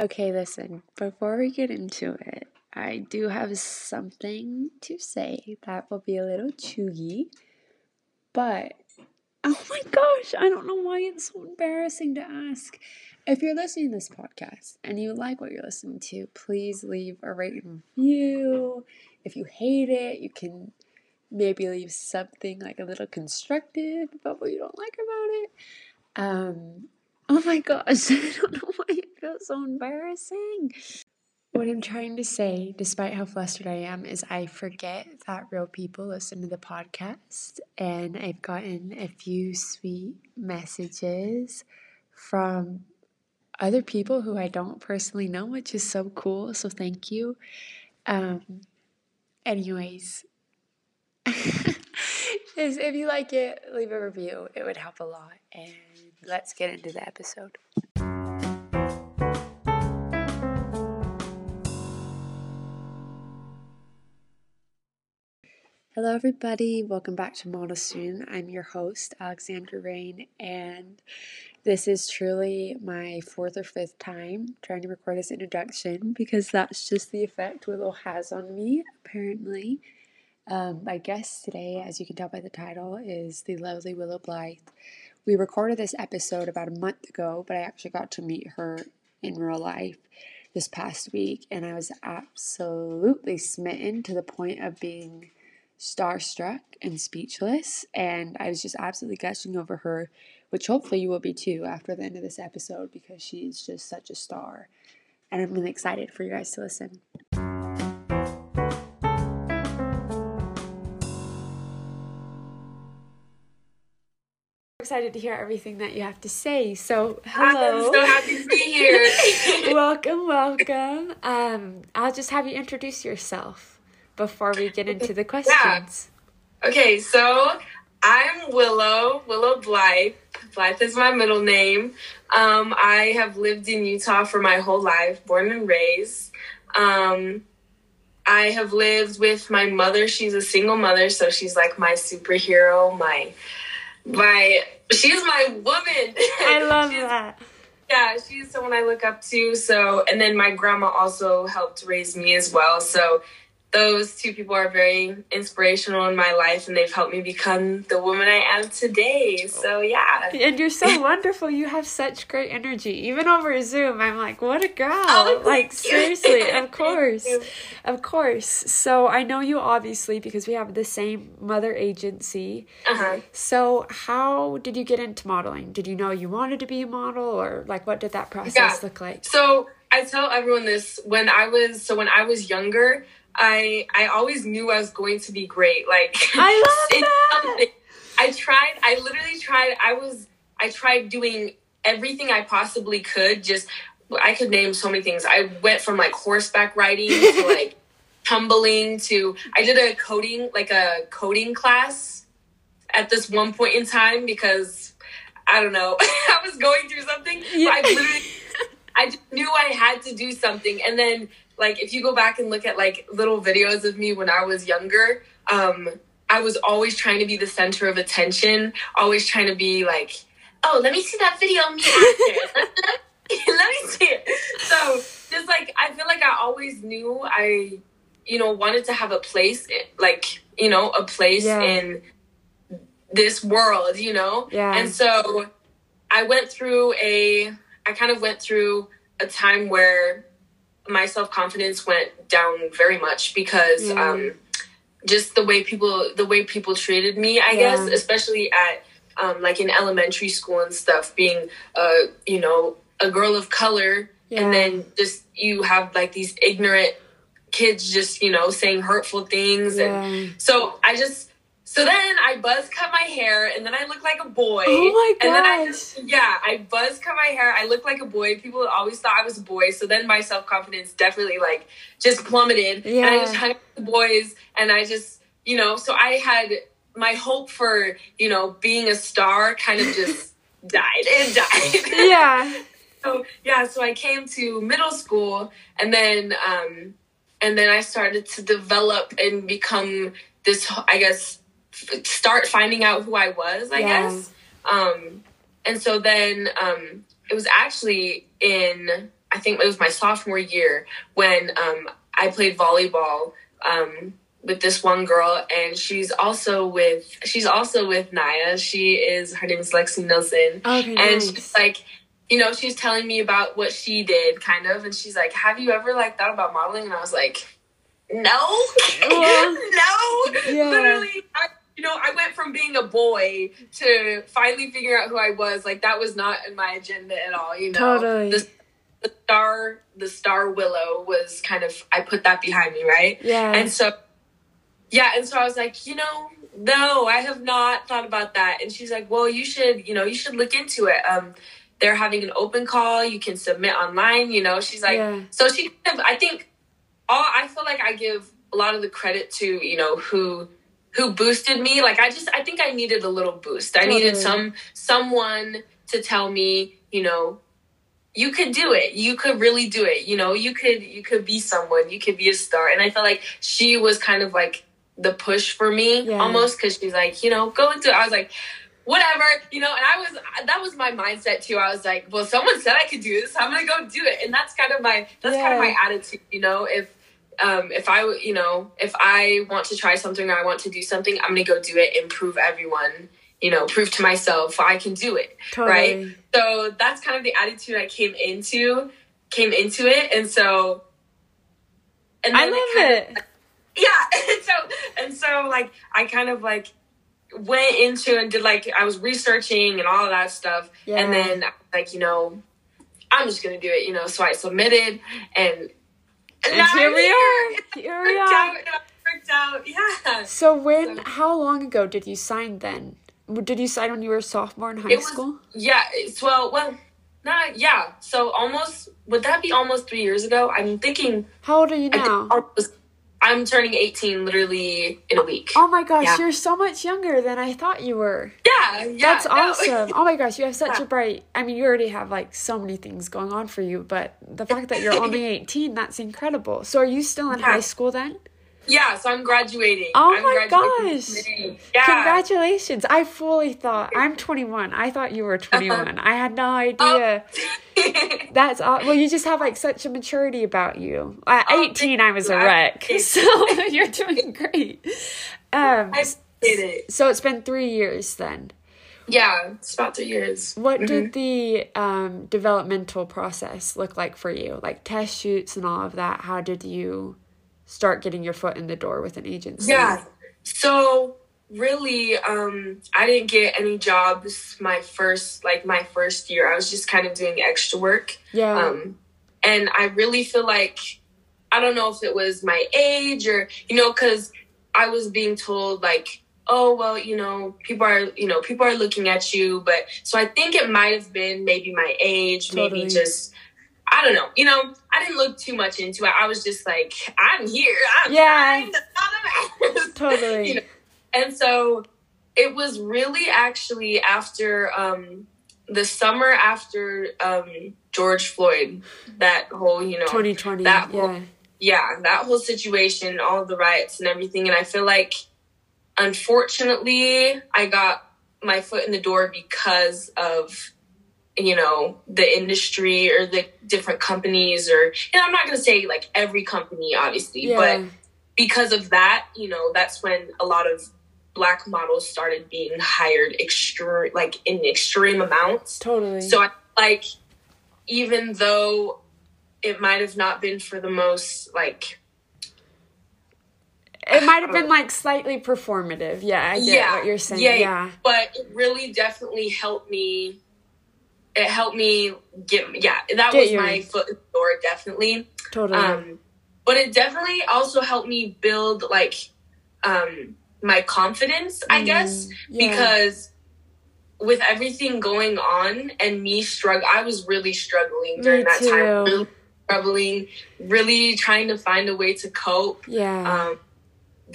Okay, listen, before we get into it, I do have something to say that will be a little chewy, but oh my gosh, I don't know why it's so embarrassing to ask. If you're listening to this podcast and you like what you're listening to, please leave a rate and review. If you hate it, you can maybe leave something like a little constructive about what you don't like about it. Um, oh my gosh, I don't know why it feels so embarrassing. What I'm trying to say, despite how flustered I am, is I forget that real people listen to the podcast, and I've gotten a few sweet messages from other people who I don't personally know, which is so cool. So thank you. Um, anyways, if you like it, leave a review. It would help a lot. And let's get into the episode. Hello, everybody. Welcome back to Student. I'm your host, Alexandra Rain, and this is truly my fourth or fifth time trying to record this introduction because that's just the effect Willow has on me, apparently. Um, my guest today, as you can tell by the title, is the lovely Willow Blythe. We recorded this episode about a month ago, but I actually got to meet her in real life this past week, and I was absolutely smitten to the point of being starstruck and speechless. And I was just absolutely gushing over her, which hopefully you will be too after the end of this episode because she's just such a star. And I'm really excited for you guys to listen. Excited to hear everything that you have to say. So, hello. I'm so happy to be here. welcome, welcome. Um, I'll just have you introduce yourself before we get into the questions. Yeah. Okay, so I'm Willow, Willow Blythe. Blythe is my middle name. Um, I have lived in Utah for my whole life, born and raised. Um, I have lived with my mother. She's a single mother, so she's like my superhero, my my she's my woman. I love that. Yeah, she's someone I look up to. So, and then my grandma also helped raise me as well. So, those two people are very inspirational in my life and they've helped me become the woman I am today. So yeah. And you're so wonderful. You have such great energy. Even over Zoom, I'm like, what a girl. Oh, like seriously, of course. Of course. So I know you obviously because we have the same mother agency. Uh-huh. So how did you get into modeling? Did you know you wanted to be a model or like what did that process yeah. look like? So I tell everyone this when I was so when I was younger, I I always knew I was going to be great. Like I love that. I tried. I literally tried. I was. I tried doing everything I possibly could. Just I could name so many things. I went from like horseback riding to like tumbling to. I did a coding like a coding class at this one point in time because I don't know. I was going through something. Yeah. I literally. I just knew I had to do something, and then like if you go back and look at like little videos of me when I was younger, um, I was always trying to be the center of attention, always trying to be like, oh, let me see that video of me after. let me see it. So just like I feel like I always knew I, you know, wanted to have a place, like you know, a place yeah. in this world, you know. Yeah. And so I went through a, I kind of went through a time where my self confidence went down very much because mm. um, just the way people the way people treated me. I yeah. guess especially at um, like in elementary school and stuff, being uh, you know a girl of color, yeah. and then just you have like these ignorant kids just you know saying hurtful things, yeah. and so I just so then I buzz cut my hair and then I look like a boy. Oh my gosh. And then I just, yeah, I buzz cut my hair. I look like a boy. People always thought I was a boy. So then my self confidence definitely like just plummeted. Yeah. And I just hung with the boys and I just, you know, so I had my hope for, you know, being a star kind of just died. It died. Yeah. so yeah, so I came to middle school and then, um, and then I started to develop and become this, I guess, start finding out who I was, I yeah. guess. Um, and so then um, it was actually in I think it was my sophomore year when um, I played volleyball um, with this one girl, and she's also with she's also with Naya. She is her name is Lexi Nelson, Okay, and nice. she's like, you know, she's telling me about what she did, kind of, and she's like, "Have you ever like thought about modeling?" And I was like, "No, no." yeah. Literally, I, you know, I went from being a boy to finally figuring out who I was. Like that was not in my agenda at all. You know, Totally. the, the star, the star willow was kind of. I put that behind me, right? Yeah. And so, yeah, and so I was like, you know, no, I have not thought about that. And she's like, well, you should, you know, you should look into it. Um, they're having an open call. You can submit online. You know, she's like, Yeah. so she kind of, I think, all I feel like I give a lot of the credit to, you know, who who boosted me. Like I just, I think I needed a little boost. I needed some someone to tell me, you know, you could do it. You could really do it. You know, you could you could be someone. You could be a star. And I felt like she was kind of like the push for me Yeah. almost because she's like, you know, go into it. I was like, whatever, you know. And I was that was my mindset too. I was like, well, someone said I could do this. I'm gonna go do it. And that's kind of my that's kind of my attitude. You know, if um, if I, you know, if I want to try something or I want to do something, I'm gonna go do it and prove everyone, you know, prove to myself I can do it totally. right? so that's kind of the attitude I came into came into it, and so and I love kind it. of- yeah, and so and so like I kind of like went into and did like I was researching and all of that stuff, Yeah. and then like you know I'm just gonna do it, you know. So I submitted, and And now here I'm we are. It Here we are. out. Worked out. Yeah. So when? How long ago did you sign then? Did you sign when you were a sophomore in high was- school? Yeah, it's well, well, not yeah. So almost would that be almost three years ago? I'm thinking. How old are you now? almost- I'm turning 18 literally in a week. Oh my gosh, Yeah. you're so much younger than I thought you were. Yeah, yeah. That's no. awesome. Oh my gosh, you have such Yeah. a bright. I mean, you already have like so many things going on for you, but the fact that you're only 18, that's incredible. So are you still in Yeah. high school then? Yeah, so I'm graduating. Oh I'm my graduating gosh. Yeah. Congratulations. I fully thought I'm 21. I thought you were 21. I had no idea. That's aw- well, you just have like such a maturity about you. At Oh, 18, I was a wreck. So you're doing great. Um, I did it. so it's been three years then. Yeah, it's about three years. What Mhm. did the um, developmental process look like for you? Like test shoots and all of that. How did you start getting your foot in the door with an agency? Yeah. So really, um, I didn't get any jobs my first like my first year. I was just kind of doing extra work. Yeah. Um, and I really feel like I don't know if it was my age or you know because I was being told like oh well you know people are you know people are looking at you but so I think it might have been maybe my age Totally. maybe just I don't know you know I didn't look too much into it I was just like I'm here I'm Yeah. fine, that's all that matters. totally. you know, and so it was really actually after um, the summer after um, George Floyd, that whole, you know, 2020. that yeah. whole- yeah, that whole situation, all the riots and everything. And I feel like, unfortunately, I got my foot in the door because of, you know, the industry or the different companies, or, and I'm not going to say like every company, obviously, Yeah. but because of that, you know, that's when a lot of black models started being hired extreme, like in extreme amounts. totally. So I like, even though it might have not been for the most like, it might have been like slightly performative. Yeah, I get yeah, what you're saying. yeah, Yeah. but it really definitely helped me. It helped me get yeah. That Get was my foot in the door, definitely. Totally. Um, but it definitely also helped me build like um my confidence, I Mm, guess, yeah. because with everything going on and me struggle, I was really struggling Me during that too. time. Really struggling, really trying to find a way to cope. yeah. Um,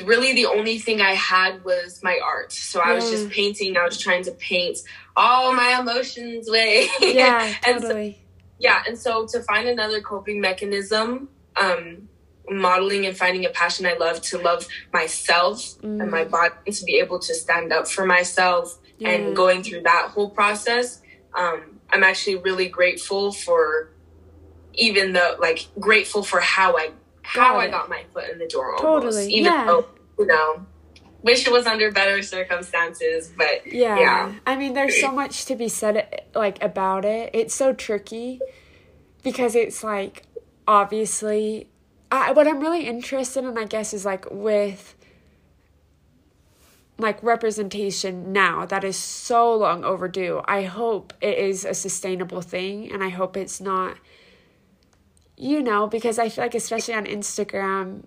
really, the only thing I had was my art. So I was just painting. I was trying to paint all my emotions away. yeah, and so yeah and so to find another coping mechanism um modeling and finding a passion i love to love myself and my Mm. body and to be able to stand up for myself yeah. and going through that whole process um i'm actually really grateful for even though like grateful for how I how I got my foot in the door almost. Totally, Even yeah. though, you know, wish it was under better circumstances, but Yeah. Yeah. I mean, there's so much to be said like about it. It's so tricky because it's like obviously I, what I'm really interested in, I guess, is like with like representation now that is so long overdue. I hope it is a sustainable thing and I hope it's not you know, because I feel like especially on Instagram,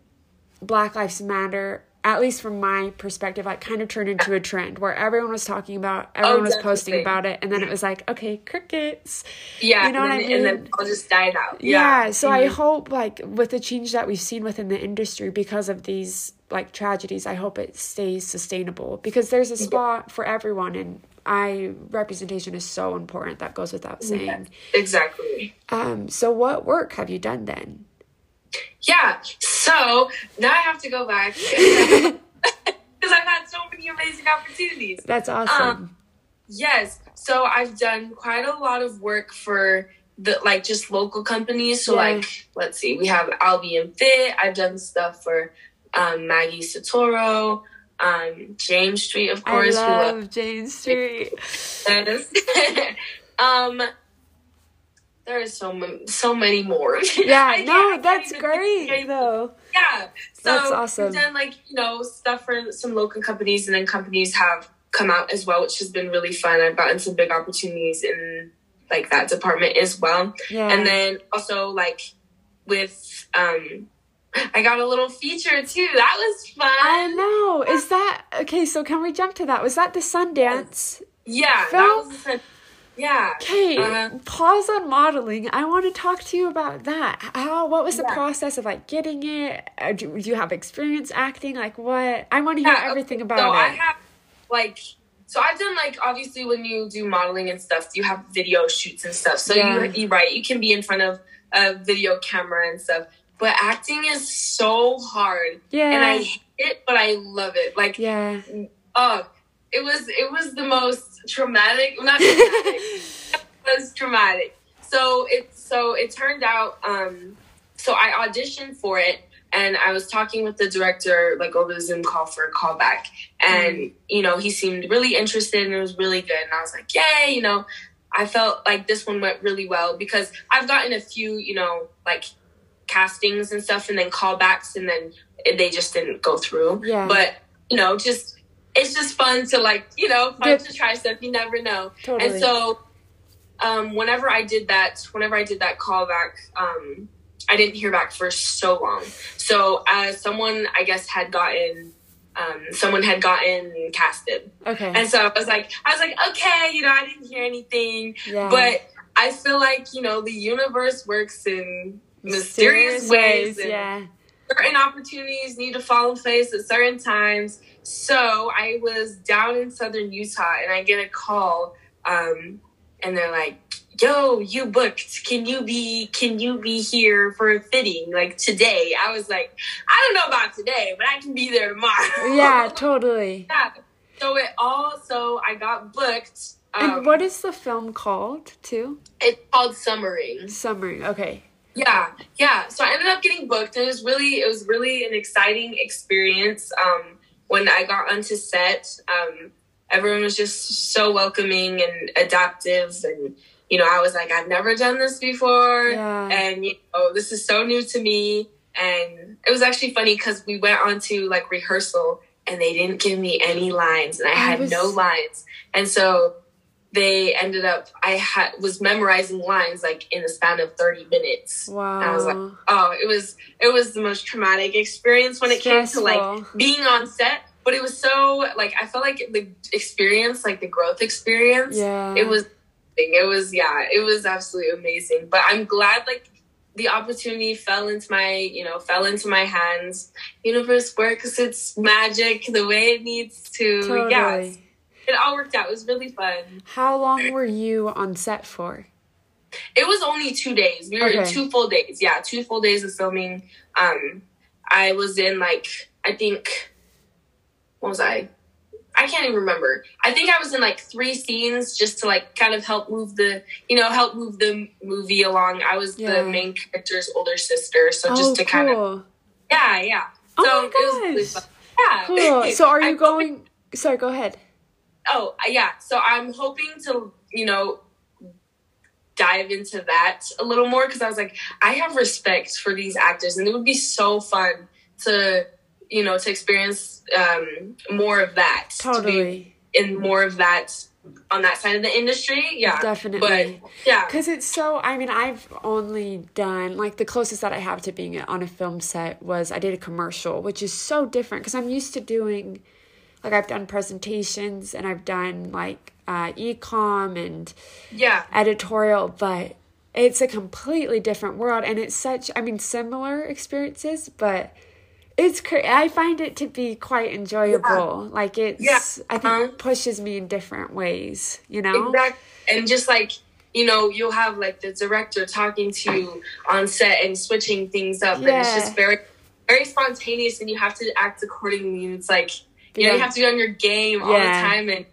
Black Lives Matter, at least from my perspective, like kind of turned into a trend where everyone was talking about, everyone was posting about it, and then it was like, okay, crickets. yeah, You know and what then, I and mean? then all just died out. Yeah. Yeah. so I Mhm. hope like with the change that we've seen within the industry because of these like tragedies, I hope it stays sustainable because there's a spot for everyone and I representation is so important. That goes without saying. exactly. Um, so what work have you done then? Yeah. So now I have to go back because I've had so many amazing opportunities. That's awesome. Um, Yes. So I've done quite a lot of work for the like just local companies. So Yeah. like let's see, we have Albion Fit. I've done stuff for um, Maggie Sottero, um, James Street, of course. I love love Jane Street. this. um, there is so so many more. Yeah, no, that's great though. Yeah. So That's awesome. We've done like, you know, stuff for some local companies and then companies have come out as well, which has been really fun. I've gotten some big opportunities in like that department as well. Yeah. And then also like with um I got a little feature too. That was fun. I know. Is that okay? So can we jump to that? Was that the Sundance? yeah, was fun. Yeah. Okay, Uh-huh. pause on modeling. I want to talk to you about that. How? What was the Yeah. process of like getting it? Uh, Do, do you have experience acting? Like what? I want to hear Yeah, everything okay, about so it. I have like so I've done like obviously when you do modeling and stuff, you have video shoots and stuff. So Yeah. you you right, you can be in front of a video camera and stuff. But acting is so hard. yeah. And I hate it, but I love it. Like yeah. oh it was it was the most traumatic not traumatic. it was traumatic. So it so it turned out um so I auditioned for it and I was talking with the director like over the Zoom call for a callback and you know he seemed really interested and it was really good and I was like yay you know I felt like this one went really well because I've gotten a few you know like castings and stuff and then callbacks and then they just didn't go through Yeah. but you know just it's just fun to like you know fun to try stuff you never know Totally. and so um, whenever I did that, whenever I did that callback, um, I didn't hear back for so long. So uh, someone, I guess, had gotten, um, someone had gotten casted, okay. and so I was like, I was like, okay, you know, I didn't hear anything, yeah. but I feel like you know the universe works in mysterious, ways. and Yeah. certain opportunities need to fall in place at certain times. So I was down in southern Utah and I get a call um, and they're like, "Yo, you booked. Can you be can you be here for a fitting like today?" I was like, "I don't know about today, but I can be there tomorrow." Yeah. Totally. yeah. So it all so I got booked. Um, and what is the film called? Too. it's called Summering. Summering, Okay. Yeah, yeah. So I ended up getting booked. And it was really, it was really an exciting experience. Um, when I got onto set, um, everyone was just so welcoming and adaptive, and you know, I was like, I've never done this before, Yeah. and you know, this is so new to me. And it was actually funny because we went on to like rehearsal, and they didn't give me any lines, and I I had was- no lines, and so they ended up I had was memorizing lines like in the span of 30 minutes. Wow. I was like, oh, it was it was the most traumatic experience when it came to like being on set. But it was so like I felt like the experience, like the growth experience, yeah. it was it was yeah, it was absolutely amazing. But I'm glad like the opportunity fell into my you know fell into my hands. Universe works its magic the way it needs to. Totally. Yeah, it all worked out. It was really fun. How long were you on set for? It was only two days. We were Okay. two full days. Yeah, two full days of filming. Um, I was in like I think what was I? I can't even remember. I think I was in like three scenes just to like kind of help move the, you know, help move the movie along. I was Yeah. the main character's older sister, so just oh, to cool. kind of, yeah, yeah. Oh so my it was really fun. Yeah. Cool. So are you going? Sorry, go ahead. Oh, yeah. So I'm hoping to, you know, dive into that a little more because I was like, I have respect for these actors, and it would be so fun to, you know, to experience um, more of that. To be Totally. in more of that on that side of the industry. Yeah. Definitely. But yeah. Because it's so, I mean, I've only done, like, the closest that I have to being on a film set was I did a commercial, which is so different because I'm used to doing, like, I've done presentations and I've done, like, uh, ecom and Yeah. editorial, but it's a completely different world. And it's such, I mean, similar experiences, but it's, cra- I find it to be quite enjoyable. Like, it's, Yeah. I think, Uh-huh. pushes me in different ways, you know? Exactly. And just like, you know, you'll have like the director talking to you on set and switching things up. And it's just very, very spontaneous and you have to act accordingly. And it's like, you know, you have to be on your game all Yeah. the time. And,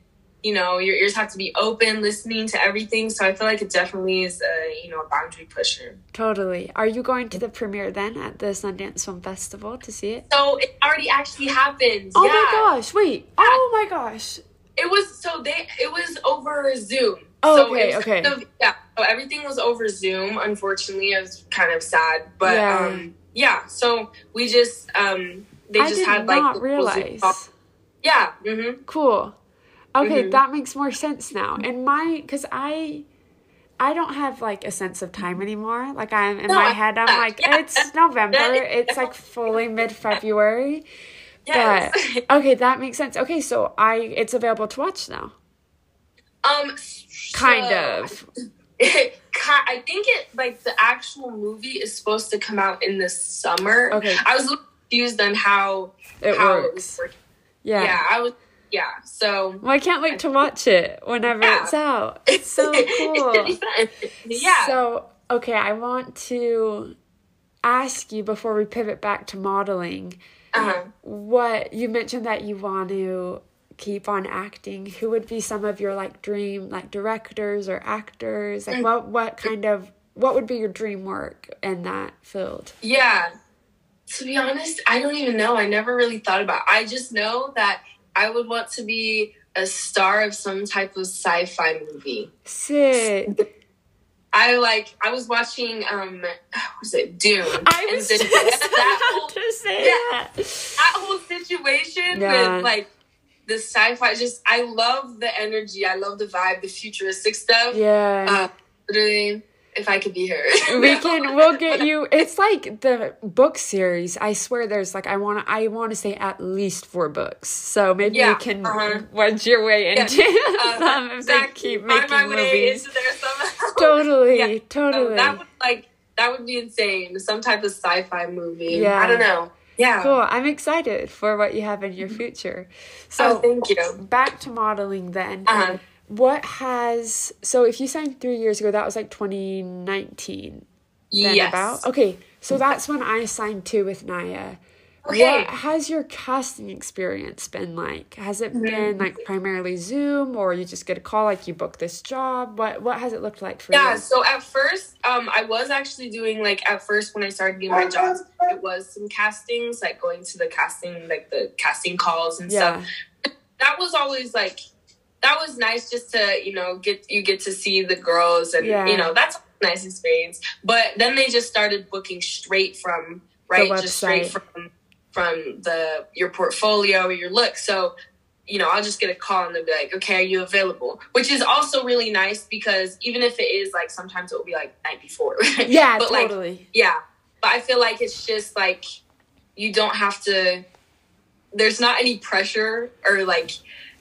you know, your ears have to be open, listening to everything. So I feel like it definitely is a, you know, a boundary pusher. Totally. Are you going to the premiere then at the Sundance Film Festival to see it? So it already actually happened. Oh yeah. my gosh, wait. Oh my gosh. It was so they it was over Zoom. Oh, so okay, okay. kind of- yeah. So everything was over Zoom. Unfortunately, it was kind of sad, but Yeah. um, yeah. So we just um, they I just had like not the full realize. Yeah. Mm-hmm. Cool. Okay, Mhm. that makes more sense now. And my cuz I I don't have like a sense of time anymore. Like I'm in No, my head I'm like yeah. it's November. It's like fully mid-February. Yes. But okay, that makes sense. Okay, so I it's available to watch now. um. Kind so- of. Ki- I think it like the actual movie is supposed to come out in the summer. Okay. I was confused on how It how it works. was working. Yeah. Yeah. I was. Yeah. So. Well, I can't wait to watch it whenever Yeah. it's out. It's so cool. yeah. So, okay, I want to ask you before we pivot back to modeling uh-huh. what you mentioned that you want to keep on acting. Who would be some of your like dream like directors or actors? Like what what kind of what would be your dream work in that field? Yeah. To be honest, I don't even know. I never really thought about. It. I just know that I would want to be a star of some type of sci-fi movie. Sick. I like. I was watching. Um, was it Dune? I was just that whole to say that. that whole situation Yeah. with like the sci-fi. Just I love the energy. I love the vibe, the futuristic stuff. Yeah. Uh, literally, if I could be her, we can we'll get you it's like the book series i swear there's like i want to i want to say at least four books so maybe Yeah, you can uh-huh. wedge your way into Uh, them if they keep making my way movies into there somehow. totally Yeah. totally So that would like that would be insane. Some type of sci-fi movie. Yeah. I don't know. Yeah. cool i'm excited for what you have in your future Oh, so thank you. back to modeling then Uh-huh. What has so if you signed three years ago that was like 2019 then Yes. about okay so that's when i signed too with naya Okay. What has your casting experience been like? Has it Mm-hmm. been like primarily Zoom or you just get a call like you book this job? What what has it looked like for you? Yeah, so at first, um, I was actually doing like at first when I started getting my jobs, it was some castings, like going to the casting, like the casting calls and Yeah. stuff. That was always like that was nice just to, you know, get you get to see the girls and Yeah. you know, that's a nice experience. But then they just started booking straight from right, just straight from from the your portfolio or your look. So you know, I'll just get a call and they'll be like, okay, are you available? Which is also really nice because even if it is like sometimes it will be like night before. Yeah, but like, yeah. But I feel like it's just like you don't have to, there's not any pressure or like,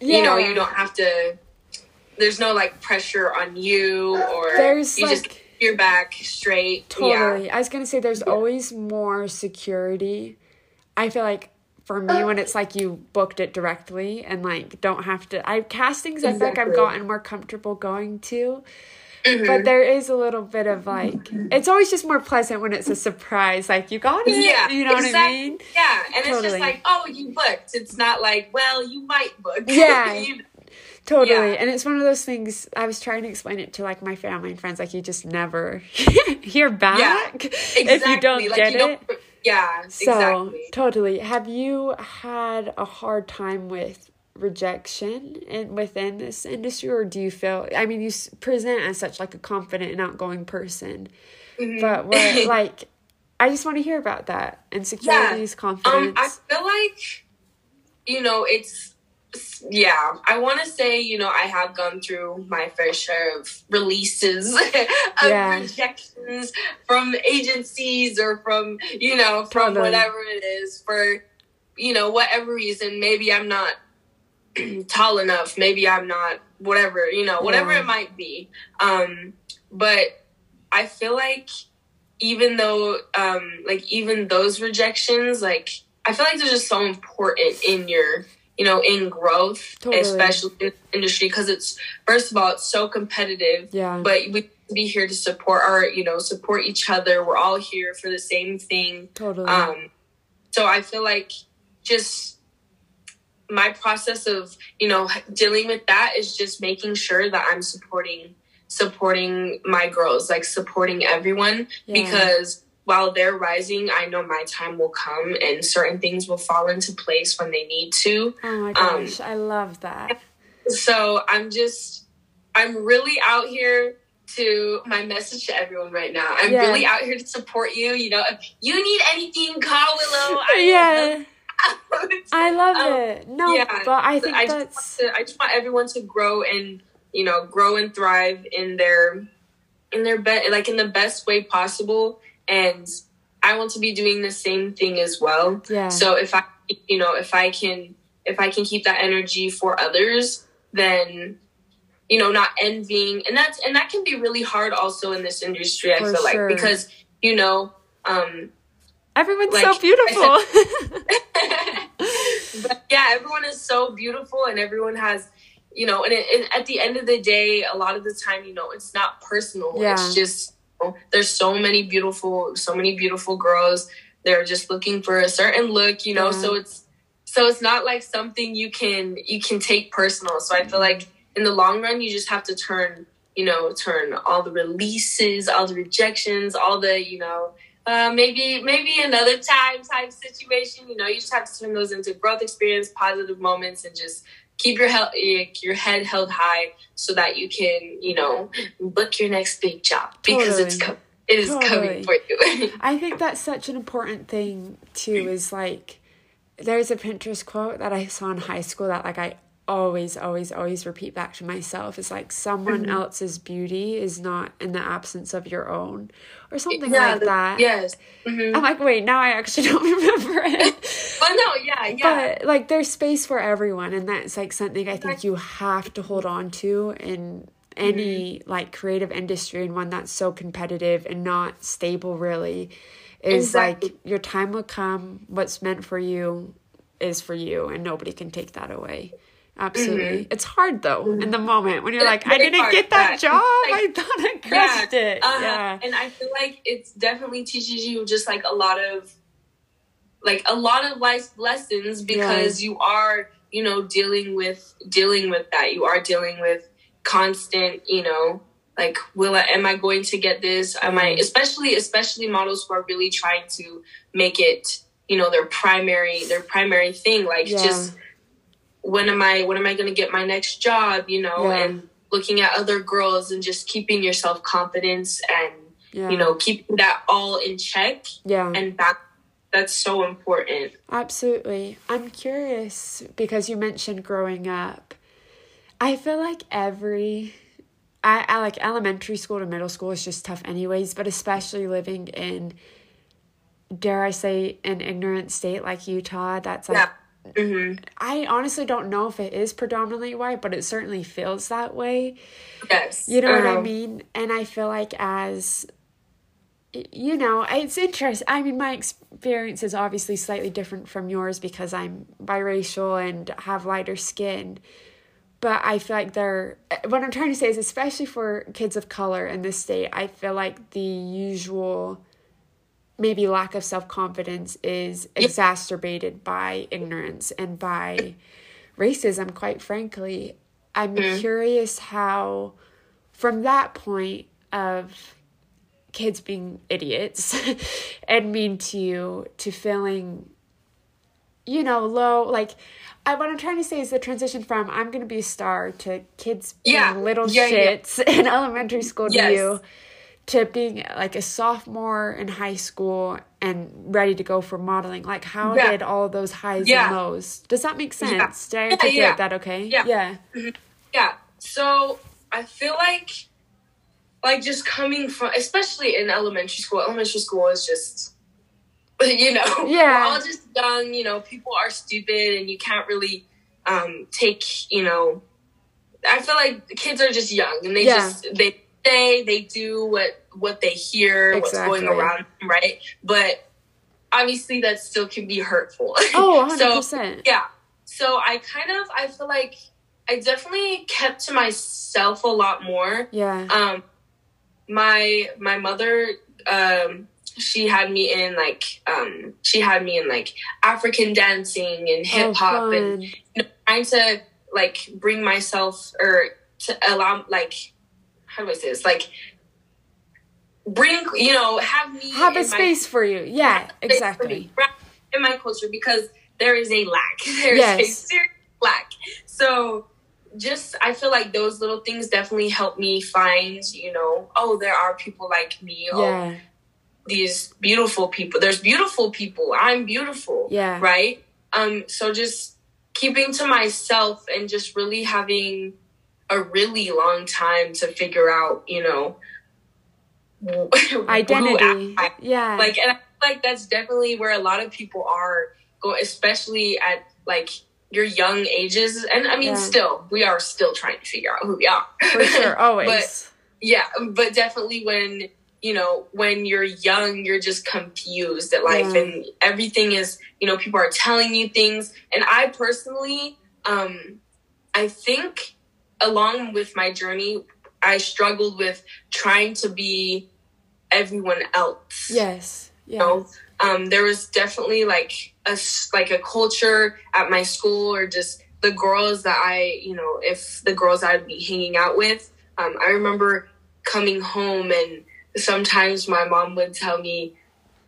yeah. you know, you don't have to, there's no like pressure on you or There's, you like- just your back straight. Yeah. Totally. I was gonna say there's always more security. I feel like for me when it's like you booked it directly and like don't have to I castings I feel like I've Exactly. gotten more comfortable going to. Mhm. But there is a little bit of like, it's always just more pleasant when it's a surprise. Like, you got it. Yeah, You know what I exactly. mean? Yeah, and it's just like, oh, you booked. It's not like, well, you might book. Yeah. You- Totally. Yeah. And it's one of those things, I was trying to explain it to like my family and friends, like, you just never hear back if you don't Like, get you it. don't- yeah, So exactly. totally. Have you had a hard time with rejection in within this industry, or do you feel? I mean, you present as such like a confident and outgoing person, Mhm. but what like? I just want to hear about that insecurities, confidence. Um, I feel like, you know, it's yeah. I want to say, you know, I have gone through my fair share of releases of Yeah. rejections from agencies or from you know from Totally. whatever it is for you know whatever reason. Maybe I'm not tall enough. Maybe I'm not whatever you know whatever Yeah. it might be. Um, but I feel like even though um like even those rejections like i feel like they're just so important in your you know in growth Totally. especially in the industry because it's first of all it's so competitive yeah, but we be here to support our you know support each other we're all here for the same thing totally. um so i feel like just my process of you know dealing with that is just making sure that i'm supporting supporting my girls like supporting everyone Yeah. because while they're rising i know my time will come and certain things will fall into place when they need to oh my um, gosh, I love that. so i'm just i'm really out here to my message to everyone right now i'm Yeah. really out here to support you you know if you need anything call willow I yeah, I love Um, it. No, yeah, but I think I that's just, want to, I just want everyone to grow and you know grow and thrive in their in their be- like in the best way possible and I want to be doing the same thing as well. yeah. So if I you know if I can if I can keep that energy for others then you know not envying and that's and that can be really hard also in this industry I For feel sure. like because you know um Everyone's like, so beautiful. but yeah, everyone is so beautiful, and everyone has, you know, and, it, and at the end of the day, a lot of the time, you know, it's not personal. Yeah. It's just you know, there's so many beautiful, so many beautiful girls. They're just looking for a certain look, you know. So it's so it's not like something you can you can take personal. So I feel like in the long run, you just have to turn, you know, turn all the releases, all the rejections, all the, you know, uh, maybe maybe another time type situation. You know, you just have to turn those into growth experience, positive moments, and just keep your head your head held high so that you can, you know, book your next big job because it's co- it is Totally. coming for you. I think that's such an important thing too. Is like there's a Pinterest quote that I saw in high school that like I always, always, always repeat back to myself. It's like someone Mhm. else's beauty is not in the absence of your own, or something yeah, like the- that. Yes. Mhm. I'm like, wait, now I actually don't remember it. But no, yeah, yeah. But like, there's space for everyone, and that's like something I think you have to hold on to in any Mm-hmm. like creative industry, and one that's so competitive and not stable. Really, is Exactly. like your time will come. What's meant for you is for you, and nobody can take that away. Absolutely, it's hard though in the moment when you're Mm-hmm. It's like, I didn't get that yeah. job. Like, I thought I crushed it. Uh-huh. Yeah, And I feel like it's definitely teaches you just like a lot of like a lot of life lessons because you are, you know, dealing with dealing with that. You are dealing with constant, you know, like will I am I going to get this? Am I Mhm. especially especially models who are really trying to make it, you know, their primary their primary thing. Like Yeah. just when am I when am I gonna get my next job, you know, Yeah. and looking at other girls and just keeping your self confidence and yeah, you know keeping that all in check yeah. and that that's so important Absolutely. I'm curious because you mentioned growing up. I feel like every I, I like elementary school to middle school is just tough anyways, but especially living in dare I say an ignorant state like Utah, that's like yeah hmm I honestly don't know if it is predominantly white, but it certainly feels that way. yes You know what I Um, mean? And I feel like as you know, it's interesting. I mean, my experience is obviously slightly different from yours because I'm biracial and have lighter skin. but I feel like they're what I'm trying to say is especially for kids of color in this state, I feel like the usual maybe lack of self-confidence is exacerbated by ignorance and by racism quite frankly. I'm Mm-hmm. curious how from that point of kids being idiots and mean to you to feeling you know low like I, what i'm trying to say is the transition from i'm gonna be a star to kids being Yeah. little Yeah, shits in elementary school to Yes. you to being like a sophomore in high school and ready to go for modeling like how Yeah. did all those highs Yeah. and lows does that make sense did i Yeah, articulate yeah. that okay Yeah. yeah Yeah. So I feel like, like just coming from, especially in elementary school. Elementary school is just, you know, Yeah. we're all just young. You know, people are stupid, and you can't really um, take. You know, I feel like kids are just young, and they Yeah. just they say they do what what they hear, what's going Exactly. around, right? But obviously, that still can be hurtful. oh 100% So, yeah. So I kind of I feel like I definitely kept to myself a lot more. yeah Um my my mother um she had me in like um she had me in like African dancing and hip hop oh, and you know, trying to like bring myself or to allow like how do I say this like bring you know have me have a my space for you yeah exactly in my culture because there is a lack. There's a serious lack. So just I feel like those little things definitely help me find, you know, oh, there are people like me. Oh, yeah these beautiful people. There's beautiful people. I'm beautiful. Yeah. Right? Um, so just keeping to myself and just really having a really long time to figure out, you know, who identity. I- yeah. Like and I feel like that's definitely where a lot of people are going especially at like your young ages. And i mean Yeah. still we are still trying to figure out who we are. For sure. Always. but yeah but definitely when you know when you're young you're just confused at life Yeah. and everything is you know people are telling you things. And i personally um i think along with my journey i struggled with trying to be everyone else. Yes yeah you know um, there was definitely like a like a culture at my school or just the girls that i you know if the girls i'd be hanging out with. Um, i remember coming home and sometimes my mom would tell me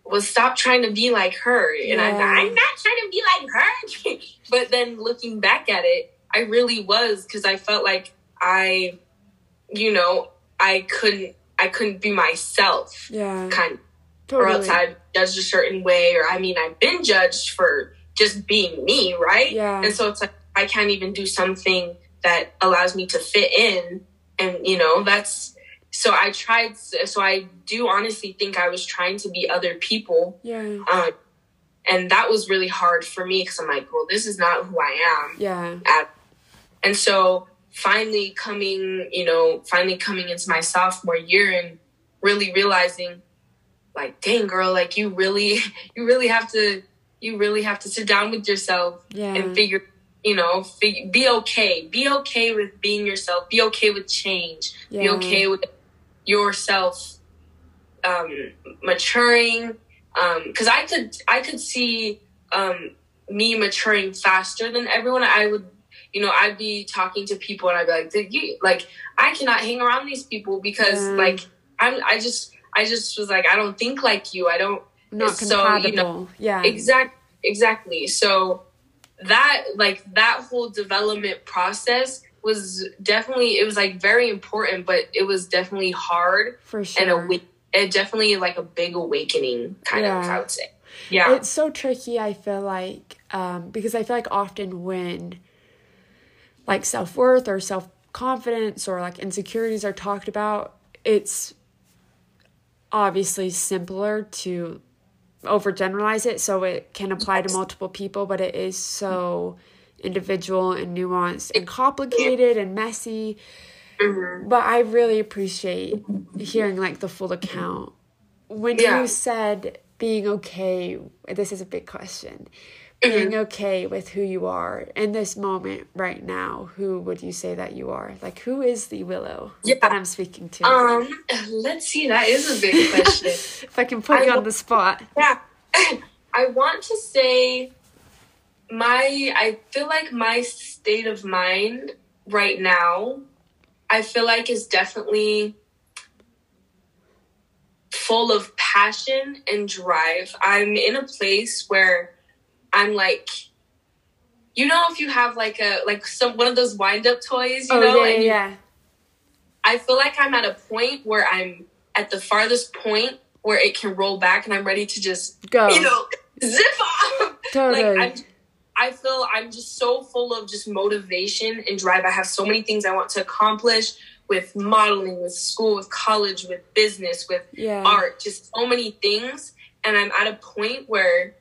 well stop trying to be like her. And I'm, I'm not trying to be like her. But then looking back at it i really was because i felt like i you know i couldn't i couldn't be myself yeah kind of totally or else I'm judged a certain way, or I mean, I've been judged for just being me, right? Yeah. And so it's like I can't even do something that allows me to fit in, and you know, that's so I tried. So I do honestly think I was trying to be other people, yeah um, and that was really hard for me because I'm like, well, this is not who I am yeah at and so finally coming you know finally coming into my sophomore year and really realizing like dang girl like you really you really have to you really have to sit down with yourself yeah. and figure you know fig- be okay be okay with being yourself be okay with change be okay with yourself um maturing um because i could i could see um me maturing faster than everyone. I would you know i'd be talking to people and i'd be like Did you like i cannot hang around these people because Yeah. like i'm i just i just was like i don't think like you. I don't not so, compatible you know, yeah. Exact exactly. So that like that whole development process was definitely it was like very important but it was definitely hard for sure. and a it definitely like a big awakening kind of Yeah. i would say. Yeah. It's so tricky i feel like um, because i feel like often when like self-worth or self-confidence or like insecurities are talked about it's obviously simpler to overgeneralize it so it can apply to multiple people but it is so individual and nuanced and complicated and messy Mhm. but I really appreciate hearing like the full account. When Yeah. you said being okay, this is a big question. Being okay with who you are in this moment right now, who would you say that you are? Like, who is the Willow Yeah. that I'm speaking to? Um, let's see. That is a big question. if I can put I you on the spot. yeah, I want to say my. I feel like my state of mind right now. I feel like is definitely full of passion and drive. I'm in a place where I'm like, you know, if you have like a like some one of those wind up toys, you oh, know, yeah, and you yeah. I feel like I'm at a point where I'm at the farthest point where it can roll back and I'm ready to just, Go. you know, zip off. totally. Like, I'm, I feel I'm just so full of just motivation and drive. I have so many things I want to accomplish with modeling, with school, with college, with business, with yeah. art, just so many things. And I'm at a point where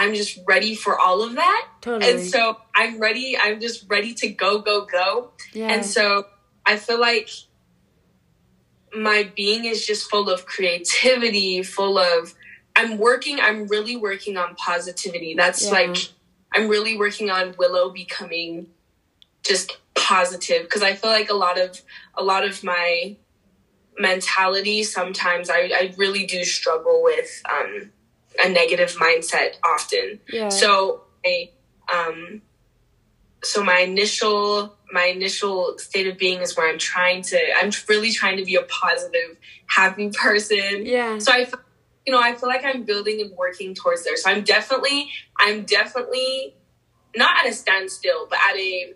I'm just ready for all of that. Totally. And so I'm ready. I'm just ready to go, go, go. yeah. And so I feel like my being is just full of creativity, full of I'm working, I'm really working on positivity. That's Yeah. like I'm really working on Willow becoming just positive because I feel like a lot of a lot of my mentality sometimes I, I really do struggle with um, a negative mindset often. yeah. So I um so my initial my initial state of being is where I'm trying to I'm really trying to be a positive, happy person. yeah. So I feel- you know, I feel like I'm building and working towards there. So I'm definitely I'm definitely not at a standstill, but at a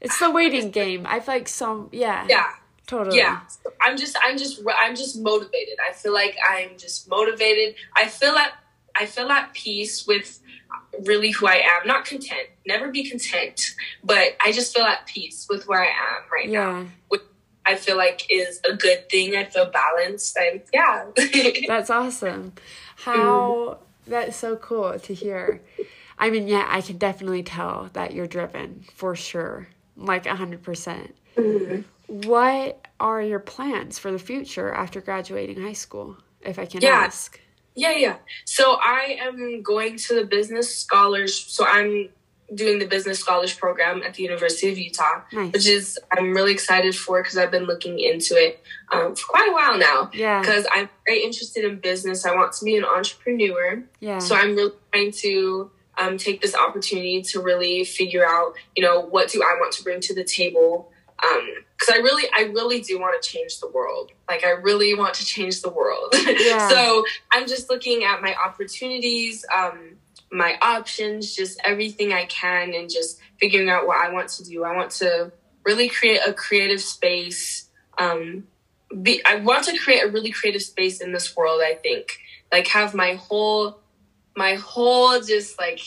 It's the waiting game. I feel like some, yeah. yeah, Totally. yeah. I'm just I'm just I'm just motivated. I feel like I'm just motivated. I feel at I feel at peace with really who I am. Not content. Never be content, but I just feel at peace with where I am right now. Yeah. I feel like is a good thing. I feel balanced and yeah. That's awesome. How mm-hmm. that's so cool to hear. I mean, yeah, I can definitely tell that you're driven for sure. Like a hundred percent. Mm-hmm. What are your plans for the future after graduating high school, if I can Yeah. ask? Yeah, yeah. So I am going to the business scholars. So I'm doing the business scholars program at the University of Utah, Nice. which is I'm really excited for because I've been looking into it um, for quite a while now. Yeah. Because I'm very interested in business. I want to be an entrepreneur. Yeah. So I'm really trying to um, take this opportunity to really figure out, you know, what do I want to bring to the table. Because I really, I really do want to change the world. Like I really want to change the world. Yeah. so I'm just looking at my opportunities, um, my options, just everything I can, and just figuring out what I want to do. I want to really create a creative space. Um, be, I want to create a really creative space in this world. I think, like, have my whole, my whole, just like,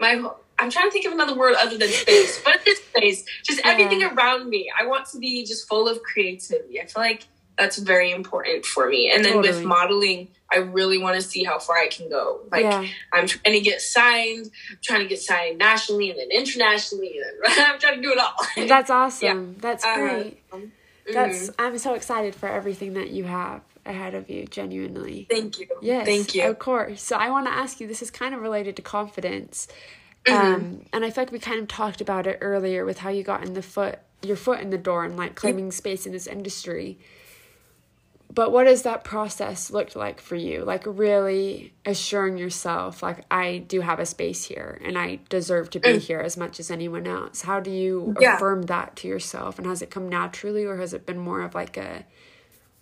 my. whole- I'm trying to think of another word other than space, but it's space. Just Yeah. everything around me. I want to be just full of creativity. I feel like that's very important for me. And then with modeling, I really want to see how far I can go. Like yeah. I'm trying to get signed, I'm trying to get signed nationally and then internationally, and I'm trying to do it all. That's awesome. That's Uh, great. mhm. That's I'm so excited for everything that you have ahead of you, genuinely. thank you. Yes, thank you. Of course. So I want to ask you. This is kind of related to confidence, Mm-hmm. um, and I feel like we kind of talked about it earlier with how you got in the foot, your foot in the door, and like claiming space in this industry. But what does that process look like for you? Like really assuring yourself, like I do have a space here, and I deserve to be here as much as anyone else. How do you Mm. Yeah. affirm that to yourself? And has it come naturally, or has it been more of like a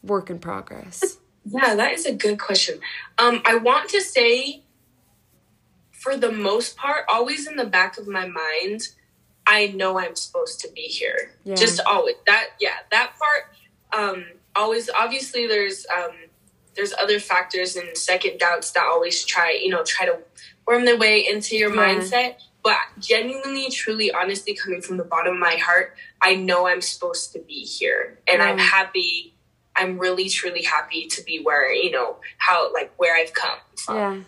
work in progress? Yeah, that is a good question. Um, I want to say, for the most part, always in the back of my mind, I know I'm supposed to be here. Yeah. Just always that. Yeah, that part. Um, always. Obviously, there's um, there's other factors and second doubts that always try you know try to worm their way into your Yeah. mindset. But genuinely, truly, honestly, coming from the bottom of my heart, I know I'm supposed to be here, and I'm happy. I'm really, truly happy to be where you know how like where I've come from. yeah,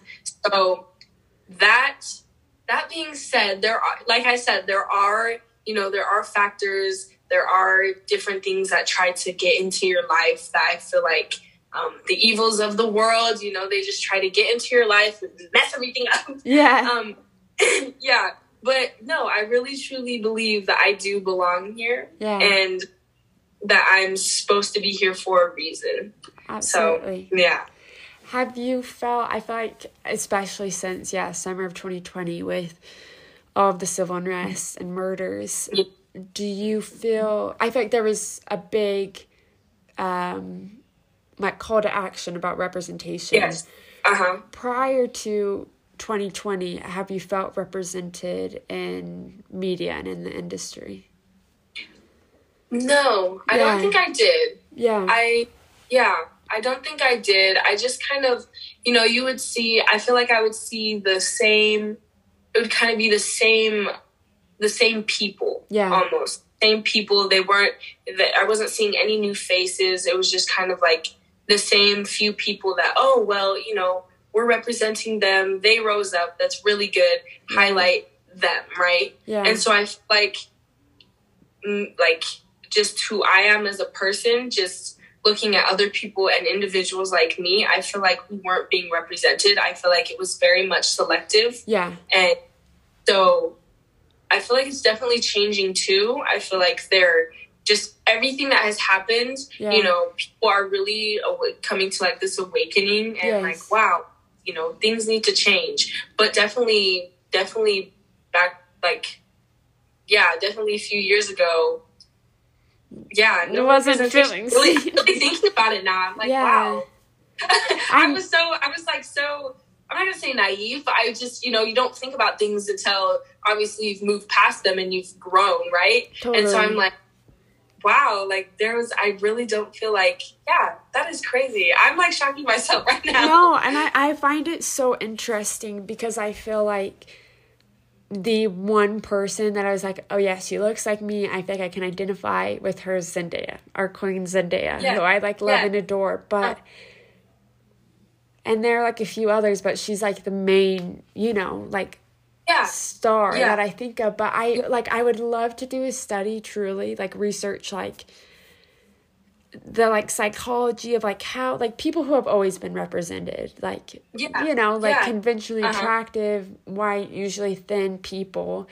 So that that being said, there are like I said, there are you know there are factors, there are different things that try to get into your life that I feel like um, the evils of the world. You know, they just try to get into your life and mess everything up. Yeah. Um, yeah. But no, I really truly believe that I do belong here. Yeah. And that I'm supposed to be here for a reason. Absolutely. So, yeah. Have you felt, I feel like, especially since, yeah, summer of 2020 with all of the civil unrest and murders, do you feel, I feel like there was a big, um, like call to action about representation. Yes. Uh huh. Prior to 2020, have you felt represented in media and in the industry? No, I Yeah. don't think I did. Yeah. I, yeah, I don't think I did. I just kind of, you know, you would see, I feel like I would see the same, it would kind of be the same, the same people. Yeah. Almost. Same people. They weren't, that I wasn't seeing any new faces. It was just kind of like the same few people that, oh, well, you know, we're representing them. They rose up. That's really good. Highlight them, right? Yeah. And so I like, mm, like, just who I am as a person, just looking at other people and individuals like me, I feel like we weren't being represented. I feel like it was very much selective. yeah. And so I feel like it's definitely changing too. I feel like they're just everything that has happened, Yeah. you know, people are really awa- coming to like this awakening and Yes. like, wow, you know, things need to change. But definitely, definitely back, like, yeah, definitely a few years ago. Yeah, It wasn't feeling Really, really thinking about it now, I'm like, Yeah. wow. I was so, I was like so I'm not gonna say naive, but I just, you know, you don't think about things until obviously you've moved past them and you've grown, right? And so I'm like, wow, like there was, I really don't feel like, yeah, that is crazy. I'm like shocking myself right now. No, and I, I find it so interesting because I feel like the one person that I was like, oh yeah, she looks like me. I think I can identify with her Zendaya, our queen Zendaya, Yeah. who I like love Yeah. and adore. But oh. and there are like a few others, but she's like the main, you know, like yeah, star that I think of. But I like I would love to do a study truly, like research like the like psychology of like how like people who have always been represented, like Yeah. you know, like Yeah. conventionally Uh-huh. attractive, white, usually thin people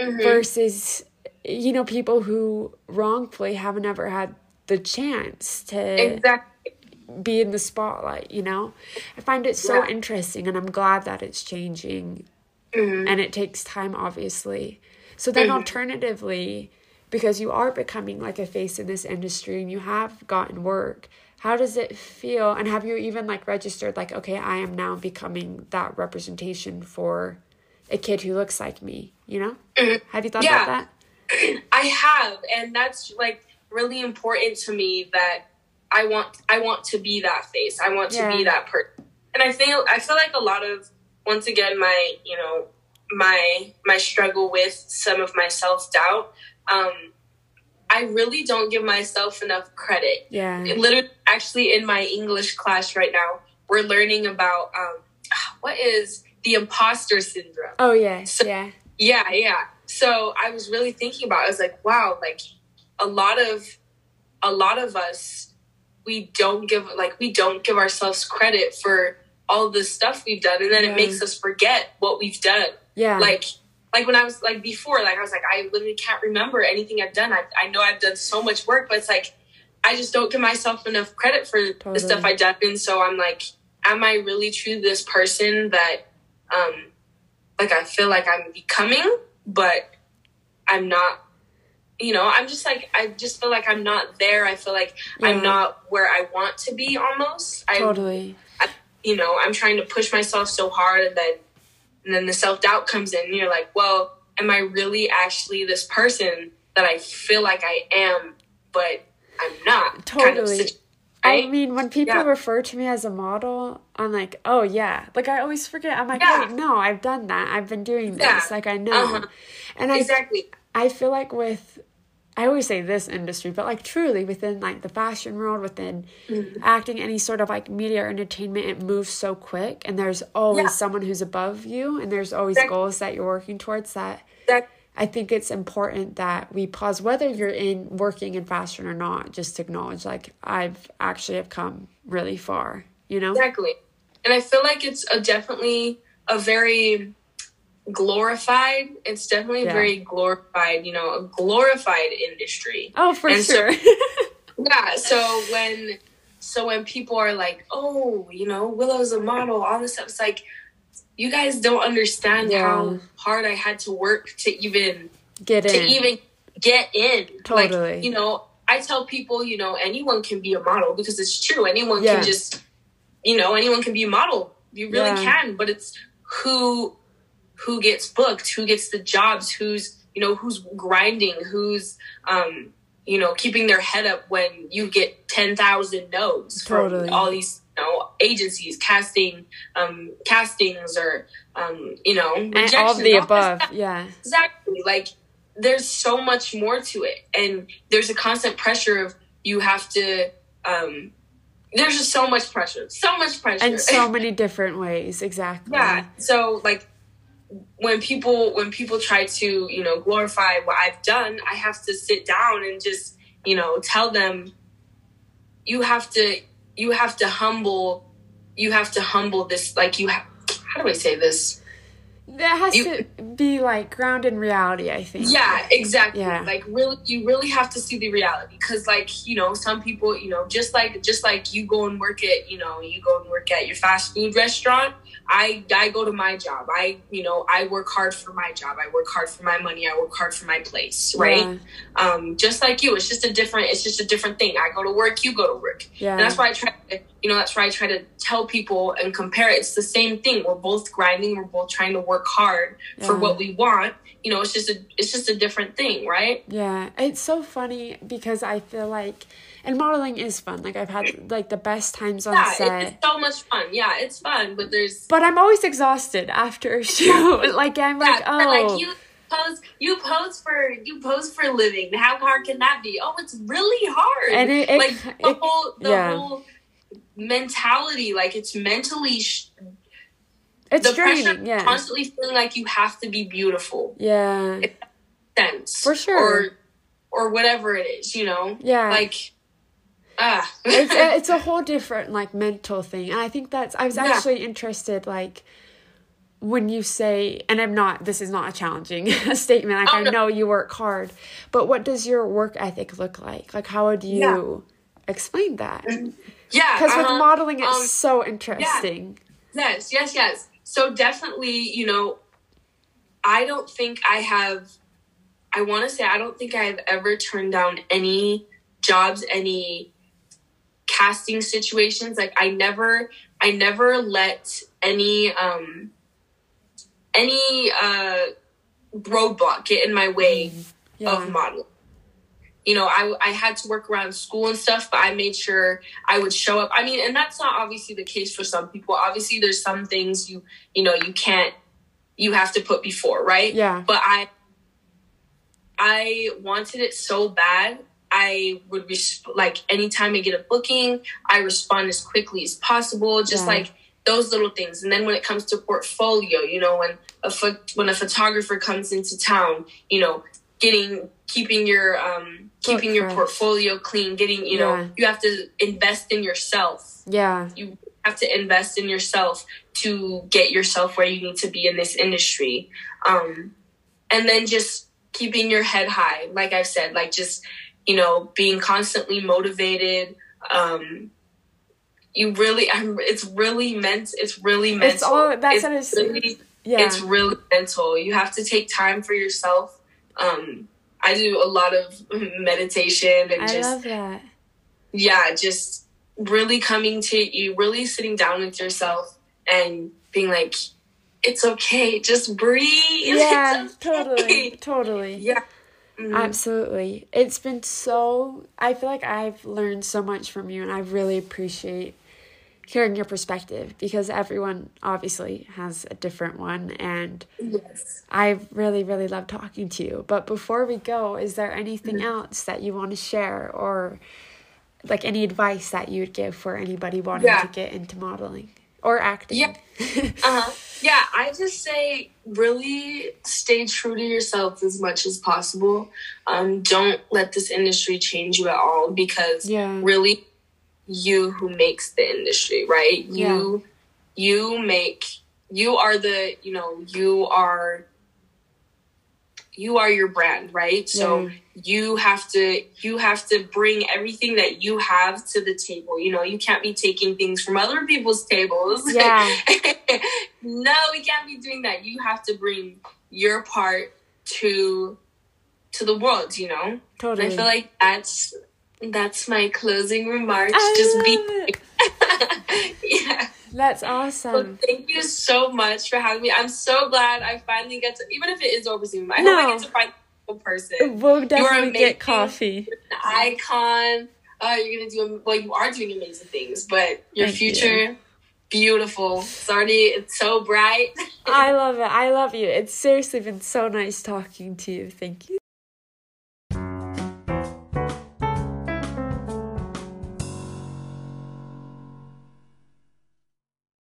Mhm. versus you know, people who wrongfully haven't ever had the chance to exactly. be in the spotlight, you know? I find it so Yeah. interesting and I'm glad that it's changing Mhm. and it takes time obviously so then Mhm. alternatively because you are becoming like a face in this industry and you have gotten work how does it feel and have you even like registered like okay i am now becoming that representation for a kid who looks like me you know mm-hmm. have you thought Yeah. about that I have, and that's like really important to me that I want I want to be that face. I want to Yeah. be that person. And I feel I feel like a lot of once again my you know my my struggle with some of my self doubt. Um, I really don't give myself enough credit. yeah It literally, actually, in my English class right now, we're learning about um, what is the imposter syndrome. oh yes So- yeah Yeah, yeah. So I was really thinking about. It. I was like, wow, like a lot of a lot of us, we don't give like we don't give ourselves credit for all the stuff we've done, and then Yeah. it makes us forget what we've done. yeah Like like when I was like before, like I was like I literally can't remember anything I've done. I I know I've done so much work, but it's like I just don't give myself enough credit for the stuff I've done, and so I'm like, am I really true this person that um like I feel like I'm becoming, but I'm not. You know, I'm just like I just feel like I'm not there. I feel like Yeah. I'm not where I want to be. Almost, I totally you know, I'm trying to push myself so hard and then and then the self doubt comes in and you're like, well, am I really actually this person that I feel like I am, but I'm not? Kind of Totally. situ- I mean, when people Yeah. refer to me as a model, I'm like, oh yeah. Like I always forget. I'm like, Yeah. wait, no, I've done that. I've been doing this. Yeah. Like I know. Uh-huh. And I exactly. I feel like with I always say this industry, but like truly within like the fashion world, within Mm-hmm. acting, any sort of like media or entertainment, it moves so quick and there's always Yeah. someone who's above you and there's always goals that you're working towards that That I think it's important that we pause, whether you're in working in fashion or not, just to acknowledge like I've actually have come really far, you know? Exactly. And I feel like it's a definitely a very glorified, it's definitely Yeah. very glorified, you know, a glorified industry. Oh, for And so- sure. Yeah. So when so when people are like, oh, you know, Willow's a model, all this stuff, it's like you guys don't understand Yeah. how hard I had to work to even Get to even get in. Totally. Like, you know, I tell people, you know, anyone can be a model because it's true. Anyone Yeah. can just, you know, anyone can be a model. You really Yeah. can, but it's who who gets booked, who gets the jobs, who's, you know, who's grinding, who's um, you know, keeping their head up when you get 10,000 no's Totally. from all these, you know, agencies, casting um castings or um, you know, and all of the all above. stuff. Yeah. Exactly. Like there's so much more to it. And there's a constant pressure of you have to um there's just so much pressure. So much pressure. And so many different ways. Exactly. yeah. So like when people when people try to, you know, glorify what I've done, I have to sit down and just, you know, tell them you have to you have to humble you have to humble this like you have how do I say this? That has You- to be like grounded in reality, I think. Yeah, exactly. Yeah. Like really, you really have to see the reality because, like, you know, some people, you know, just like just like you go and work at, you know, you go and work at your fast food restaurant. I I go to my job. I you know I work hard for my job. I work hard for my money. I work hard for my place. Right. Yeah. Um, just like you, it's just a different. It's just a different thing. I go to work. You go to work. Yeah. And that's why I try to, you know, that's why I try to tell people and compare it. It's the same thing. We're both grinding. We're both trying to work hard for what we want. You know, it's just a, it's just a different thing, right? Yeah, it's so funny because I feel like, and modeling is fun. Like I've had like the best times on Yeah, set, it's so much fun. Yeah, it's fun, but there's but I'm always exhausted after a shoot. like I'm like, yeah, but, oh, like you pose, you pose for you pose for a living. How hard can that be? Oh, it's really hard. And it- it- like the it- whole the yeah. whole mentality, like it's mentally. Sh- it's the pressure draining. of Yeah, constantly feeling like you have to be beautiful. yeah, sense For sure. or or whatever it is you know Yeah. like ah it's a, it's a whole different like mental thing, and I think that's. I was Yeah. actually interested, like. When you say, and I'm not, this is not a challenging statement. Like Oh, I know you work hard, but what does your work ethic look like? Like, how would you explain that? Yeah Because with uh-huh. modeling, it's Um, so interesting. yes yes yes so definitely you know i don't think i have i want to say i don't think i've ever turned down any jobs any casting situations like i never i never let any um any uh roadblock get in my way Yeah. of modeling. You know, I, I had to work around school and stuff, but I made sure I would show up. I mean, and that's not obviously the case for some people. Obviously, there's some things you you know you can't you have to put before, right? Yeah. But I I wanted it so bad. I would resp- like anytime I get a booking, I respond as quickly as possible. Just Yeah. like those little things. And then when it comes to portfolio, you know, when a pho- when a photographer comes into town, you know, getting keeping your um keeping your portfolio clean, getting you know, Yeah. you have to invest in yourself. Yeah. You have to invest in yourself to get yourself where you need to be in this industry. Um and then just keeping your head high, like I've said, like just you know, being constantly motivated. Um you really I'm, it's really meant it's really mental. It's all that's it's really, yeah. it's really mental. You have to take time for yourself. Um, I do a lot of meditation and I just love that. yeah, just really coming to you, really sitting down with yourself and being like, it's okay, just breathe. Yeah, okay." totally, totally. Yeah. Mhm. Absolutely. It's been so I feel like I've learned so much from you and I really appreciate hearing your perspective because everyone obviously has a different one and Yes. I really really love talking to you. But before we go, is there anything else that you want to share or like any advice that you would give for anybody wanting Yeah. to get into modeling? or acting. Yeah. uh-huh. Yeah, I just say really stay true to yourself as much as possible. Um, don't let this industry change you at all because Yeah. really you who makes the industry, right? You you make you are the, you know, you are you are your brand, right? So Yeah. you have to you have to bring everything that you have to the table. You know, you can't be taking things from other people's tables. Yeah. no, we can't be doing that. You have to bring your part to to the world, you know? And Totally. I feel like that's that's my closing remarks. I Just be yeah. That's Well, awesome. thank you so much for having me. I'm so glad I finally get to, even if it is over Zoom, I No. hope I get to find a person, We'll definitely get coffee. an icon. Uh, you're gonna do well. You are doing amazing things, but your Thank you. future, beautiful. It's already it's so bright. I love it. I love you. It's seriously been so nice talking to you. Thank you